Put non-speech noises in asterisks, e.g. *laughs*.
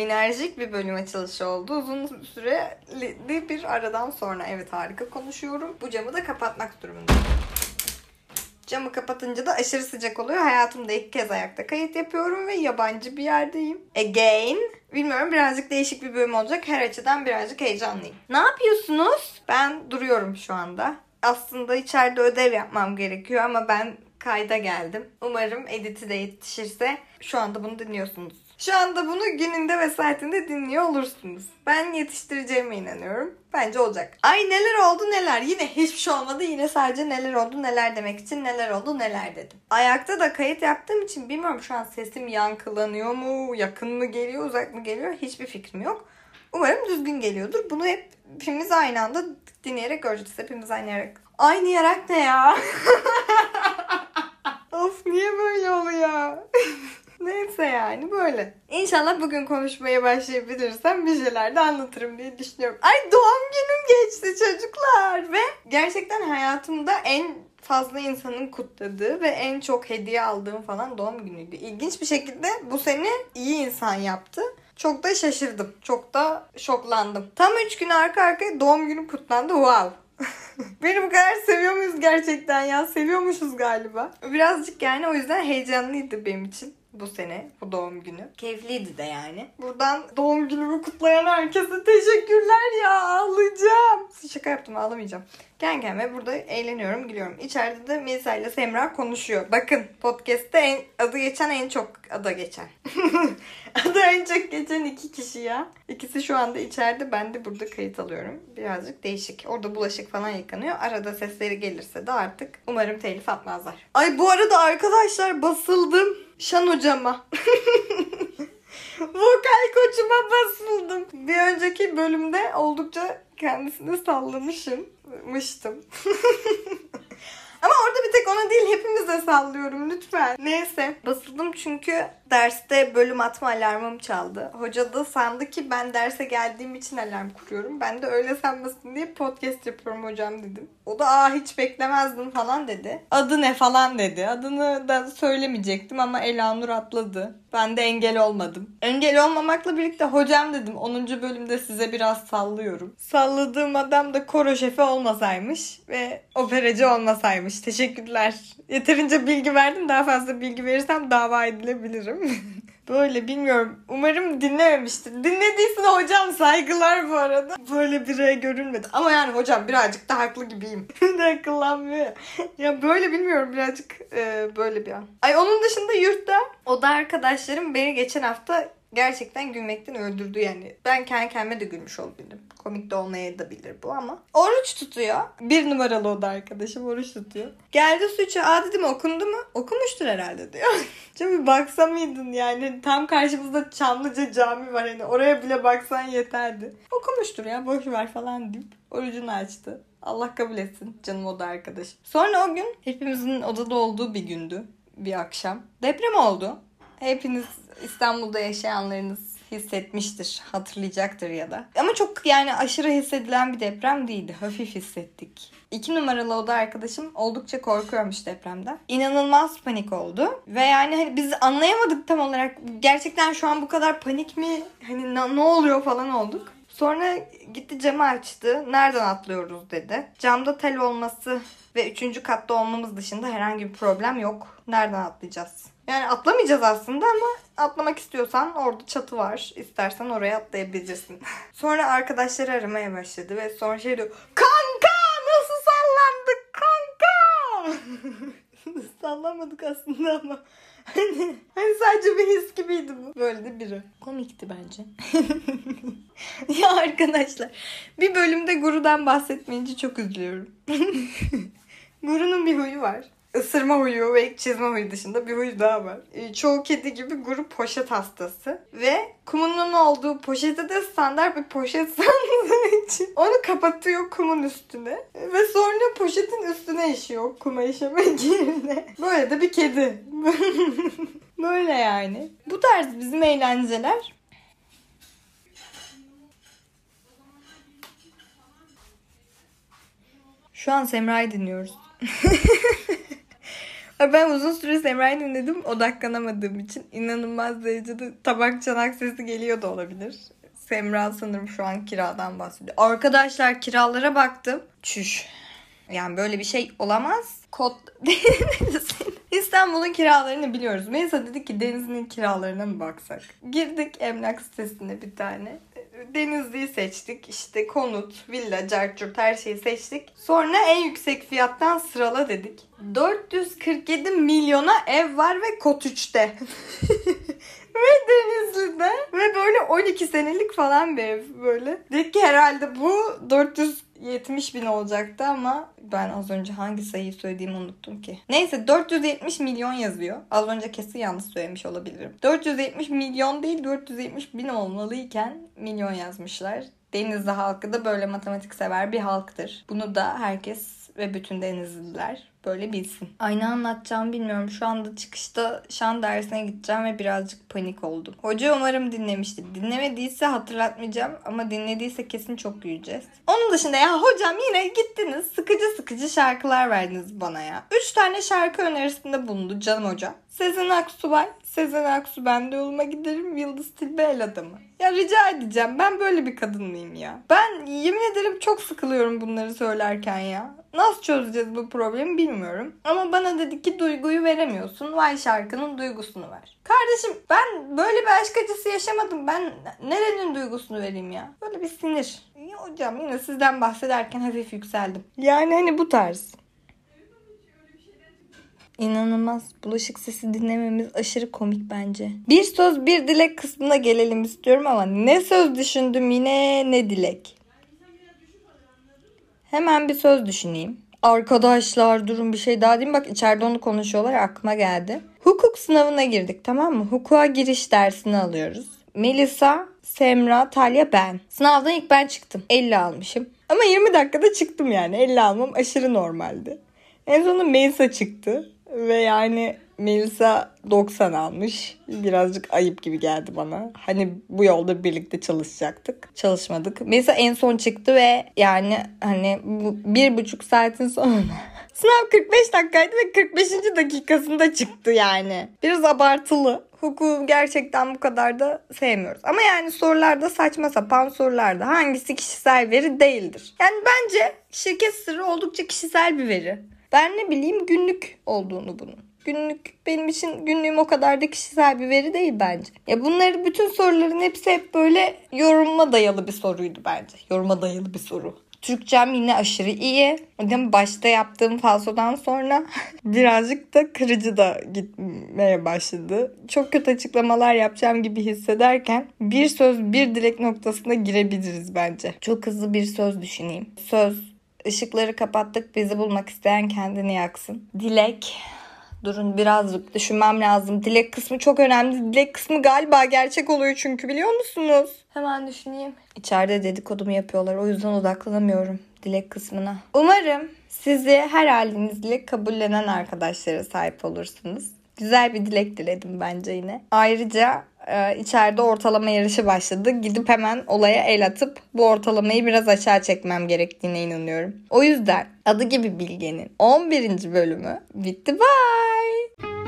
enerjik bir bölüm açılışı oldu. Uzun süreli bir aradan sonra evet harika konuşuyorum. Bu camı da kapatmak durumundayım. Camı kapatınca da aşırı sıcak oluyor. Hayatımda ilk kez ayakta kayıt yapıyorum ve yabancı bir yerdeyim. Again. Bilmiyorum birazcık değişik bir bölüm olacak. Her açıdan birazcık heyecanlıyım. Ne yapıyorsunuz? Ben duruyorum şu anda. Aslında içeride ödev yapmam gerekiyor ama ben kayda geldim. Umarım editi de yetişirse şu anda bunu dinliyorsunuz. Şu anda bunu gününde ve saatinde dinliyor olursunuz. Ben yetiştireceğime inanıyorum. Bence olacak. Ay neler oldu neler. Yine hiçbir şey olmadı. Yine sadece neler oldu neler demek için neler oldu neler dedim. Ayakta da kayıt yaptığım için bilmiyorum şu an sesim yankılanıyor mu, yakın mı geliyor, uzak mı geliyor hiçbir fikrim yok. Umarım düzgün geliyordur. Bunu hep hepimiz aynı anda dinleyerek göreceğiz. Hepimiz aynı yarak. Aynı yarak ne ya? *laughs* of niye böyle oluyor? *laughs* Neyse yani böyle. İnşallah bugün konuşmaya başlayabilirsem bir şeyler de anlatırım diye düşünüyorum. Ay doğum günüm geçti çocuklar ve gerçekten hayatımda en fazla insanın kutladığı ve en çok hediye aldığım falan doğum günüydü. İlginç bir şekilde bu sene iyi insan yaptı. Çok da şaşırdım. Çok da şoklandım. Tam 3 gün arka arkaya doğum günüm kutlandı. Wow. *laughs* Beni bu kadar seviyor muyuz gerçekten ya? Seviyormuşuz galiba. Birazcık yani o yüzden heyecanlıydı benim için bu sene bu doğum günü. Keyifliydi de yani. Buradan doğum günümü kutlayan herkese teşekkürler ya ağlayacağım. Şaka yaptım ağlamayacağım. Kendi kendime burada eğleniyorum gülüyorum. İçeride de Melisa ile Semra konuşuyor. Bakın podcast'te en, adı geçen en çok adı geçen. *laughs* adı en çok geçen iki kişi ya. İkisi şu anda içeride ben de burada kayıt alıyorum. Birazcık değişik. Orada bulaşık falan yıkanıyor. Arada sesleri gelirse de artık umarım telif atmazlar. Ay bu arada arkadaşlar basıldım. Şan hocama. *laughs* Vokal koçuma basıldım. Bir önceki bölümde oldukça kendisini sallamışım. Mıştım. *laughs* Ama orada bir tek ona değil hepimize sallıyorum lütfen. Neyse basıldım çünkü derste bölüm atma alarmım çaldı. Hoca da sandı ki ben derse geldiğim için alarm kuruyorum. Ben de öyle sanmasın diye podcast yapıyorum hocam dedim. O da aa hiç beklemezdim falan dedi. Adı ne falan dedi. Adını da söylemeyecektim ama Elanur atladı. Ben de engel olmadım. Engel olmamakla birlikte hocam dedim 10. bölümde size biraz sallıyorum. Salladığım adam da koro şefi olmasaymış ve operacı olmasaymış. Teşekkürler. Yeterince bilgi verdim. Daha fazla bilgi verirsem dava edilebilirim. *laughs* Böyle bilmiyorum. Umarım dinlememiştir. Dinlediysen hocam saygılar bu arada. Böyle bireye görünmedi. Ama yani hocam birazcık da haklı gibiyim. *laughs* de akıllanmıyor ya. böyle bilmiyorum birazcık e, böyle bir an. Ay onun dışında yurtta o da arkadaşlarım beni geçen hafta gerçekten gülmekten öldürdü yani. Ben kendi kendime de gülmüş olabilirim. Komik de olmayabilir bu ama. Oruç tutuyor. Bir numaralı o da arkadaşım oruç tutuyor. Geldi suçu. Aa dedim okundu mu? Okumuştur herhalde diyor. *laughs* Şimdi baksa mıydın yani? Tam karşımızda Çamlıca cami var hani. Oraya bile baksan yeterdi. Okumuştur ya boş ver falan deyip orucunu açtı. Allah kabul etsin canım o da arkadaşım. Sonra o gün hepimizin odada olduğu bir gündü. Bir akşam. Deprem oldu. Hepiniz İstanbul'da yaşayanlarınız hissetmiştir, hatırlayacaktır ya da. Ama çok yani aşırı hissedilen bir deprem değildi. Hafif hissettik. İki numaralı oda arkadaşım oldukça korkuyormuş depremden. İnanılmaz panik oldu. Ve yani hani biz anlayamadık tam olarak. Gerçekten şu an bu kadar panik mi? Hani ne, ne oluyor falan olduk. Sonra gitti camı açtı. Nereden atlıyoruz dedi. Camda tel olması ve üçüncü katta olmamız dışında herhangi bir problem yok. Nereden atlayacağız? Yani atlamayacağız aslında ama atlamak istiyorsan orada çatı var. İstersen oraya atlayabilirsin. *laughs* sonra arkadaşları aramaya başladı ve sonra şey diyor. Kanka nasıl sallandık kanka? *laughs* Sallamadık aslında ama. Hani, *laughs* hani sadece bir his gibiydi bu. Böyle de biri. Komikti bence. *laughs* ya arkadaşlar bir bölümde Guru'dan bahsetmeyince çok üzülüyorum. *laughs* Guru'nun bir huyu var. Isırma huyu ve çizme huyu dışında bir huyu daha var. Ee, çoğu kedi gibi Guru poşet hastası. Ve kumunun olduğu poşete de standart bir poşet *laughs* sandığı için onu kapatıyor kumun üstüne. Ve sonra poşetin üstüne işiyor kuma işemek yerine. *laughs* Böyle de bir kedi. *laughs* Böyle yani. Bu tarz bizim eğlenceler Şu an Semra'yı dinliyoruz. Ben uzun süre Semra'yı dinledim odaklanamadığım için inanılmaz derecede tabak çanak sesi geliyor da olabilir. Semra sanırım şu an kiradan bahsediyor. Arkadaşlar kiralara baktım. Çüş. Yani böyle bir şey olamaz. Kod *laughs* İstanbul'un kiralarını biliyoruz. Melisa dedi ki Denizli'nin kiralarına mı baksak? Girdik emlak sitesine bir tane. Denizli'yi seçtik. İşte konut, villa, cartçurt her şeyi seçtik. Sonra en yüksek fiyattan sırala dedik. 447 milyona ev var ve kot 3'te. *laughs* ve Denizli'de ve böyle 12 senelik falan bir ev böyle. Dedik ki herhalde bu 470 bin olacaktı ama ben az önce hangi sayıyı söylediğimi unuttum ki. Neyse 470 milyon yazıyor. Az önce kesin yanlış söylemiş olabilirim. 470 milyon değil 470 bin olmalıyken milyon yazmışlar. Denizli halkı da böyle matematik sever bir halktır. Bunu da herkes ve bütün Denizliler böyle bilsin. Aynı anlatacağım bilmiyorum. Şu anda çıkışta şan dersine gideceğim ve birazcık panik oldum. Hoca umarım dinlemiştir. Dinlemediyse hatırlatmayacağım ama dinlediyse kesin çok güleceğiz. Onun dışında ya hocam yine gittiniz sıkıcı sıkıcı şarkılar verdiniz bana ya. Üç tane şarkı önerisinde bulundu canım hoca. Sezen Aksu. Sezen Aksu ben de yoluma giderim. Yıldız Tilbe el adamı. Ya rica edeceğim ben böyle bir kadın mıyım ya? Ben yemin ederim çok sıkılıyorum bunları söylerken ya. Nasıl çözeceğiz bu problemi bilmiyorum. Ama bana dedi ki duyguyu veremiyorsun. Vay şarkının duygusunu ver. Kardeşim ben böyle bir aşk acısı yaşamadım. Ben nerenin duygusunu vereyim ya? Böyle bir sinir. Ya hocam yine sizden bahsederken hafif yükseldim. Yani hani bu tarz. İnanılmaz. Bulaşık sesi dinlememiz aşırı komik bence. Bir söz bir dilek kısmına gelelim istiyorum ama ne söz düşündüm yine ne dilek. Hemen bir söz düşüneyim. Arkadaşlar durun bir şey daha diyeyim. Bak içeride onu konuşuyorlar aklıma geldi. Hukuk sınavına girdik tamam mı? Hukuka giriş dersini alıyoruz. Melisa, Semra, Talya ben. Sınavdan ilk ben çıktım. 50 almışım. Ama 20 dakikada çıktım yani. 50 almam aşırı normaldi. En sonunda Melisa çıktı. Ve yani Melisa 90 almış. Birazcık ayıp gibi geldi bana. Hani bu yolda birlikte çalışacaktık. Çalışmadık. Melisa en son çıktı ve yani hani bu bir buçuk saatin sonra *laughs* Sınav 45 dakikaydı ve 45. dakikasında çıktı yani. Biraz abartılı. Hukuku gerçekten bu kadar da sevmiyoruz. Ama yani sorularda saçma sapan sorularda hangisi kişisel veri değildir. Yani bence şirket sırrı oldukça kişisel bir veri. Ben ne bileyim günlük olduğunu bunun. Günlük benim için günlüğüm o kadar da kişisel bir veri değil bence. Ya bunları bütün soruların hepsi hep böyle yoruma dayalı bir soruydu bence. Yoruma dayalı bir soru. Türkçem yine aşırı iyi. Değil Başta yaptığım falsodan sonra *laughs* birazcık da kırıcı da gitmeye başladı. Çok kötü açıklamalar yapacağım gibi hissederken bir söz bir dilek noktasına girebiliriz bence. Çok hızlı bir söz düşüneyim. Söz Işıkları kapattık. Bizi bulmak isteyen kendini yaksın. Dilek. Durun birazcık düşünmem lazım. Dilek kısmı çok önemli. Dilek kısmı galiba gerçek oluyor çünkü biliyor musunuz? Hemen düşüneyim. İçeride dedikodumu yapıyorlar. O yüzden odaklanamıyorum dilek kısmına. Umarım sizi her halinizle kabullenen arkadaşlara sahip olursunuz. Güzel bir dilek diledim bence yine. Ayrıca e, içeride ortalama yarışı başladı. Gidip hemen olaya el atıp bu ortalamayı biraz aşağı çekmem gerektiğine inanıyorum. O yüzden adı gibi bilgenin 11. bölümü bitti. Bye.